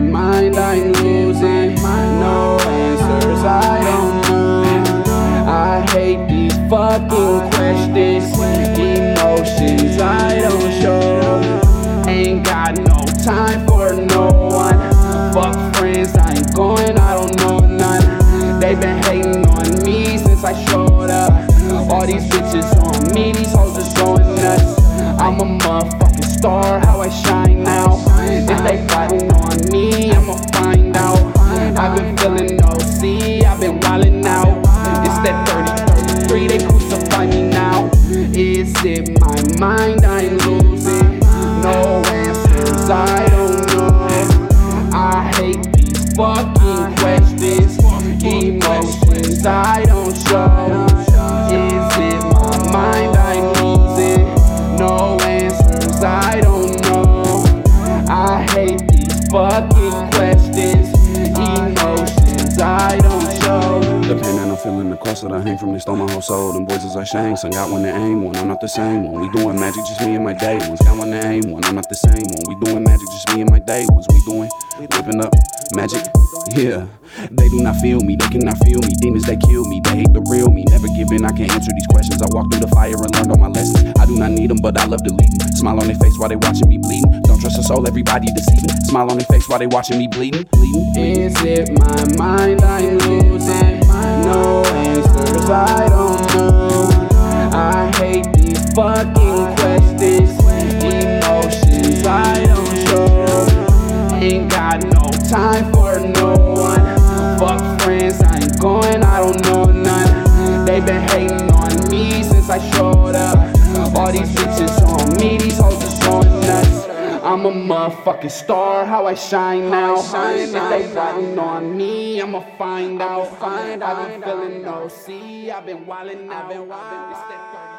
mind, I'm losing. No answers, I don't know. I hate these fucking questions. Emotions I don't show. Ain't got no time for no one. Fuck friends, I ain't going, I don't know none. They've been hating on me since I showed up. All these bitches on me, these hoes are going nuts. I'm a motherfucking star, how I shine mind I'm losing? No answers, I don't know. I hate these fucking questions. Emotions I don't show. That I hang from, they stole my whole soul. Them like shanks, I got one to aim one, I'm not the same one. We doing magic, just me and my day ones. Got one to aim one, I'm not the same one. We doing magic, just me and my day ones. We doing, whipping up magic, yeah. They do not feel me, they cannot feel me. Demons, they kill me, they hate the real me. Never giving, I can't answer these questions. I walk through the fire and learned all my lessons. I do not need them, but I love to lead them. Smile on their face while they watching me bleeding. Don't trust a soul, everybody deceiving. Smile on their face while they watching me. Bleeding. bleeding. Is it my mind I'm losing? Fucking questions. Emotions I don't show. Ain't got no time for no one. Fuck friends, I ain't going, I don't know none. They been hating on me since I showed up. All these bitches on me, these hoes is going nuts. I'm a motherfucking star, how I shine now. If they plotting on me, I'ma find out. I've been feeling no see, I've been wildin'. It's that 30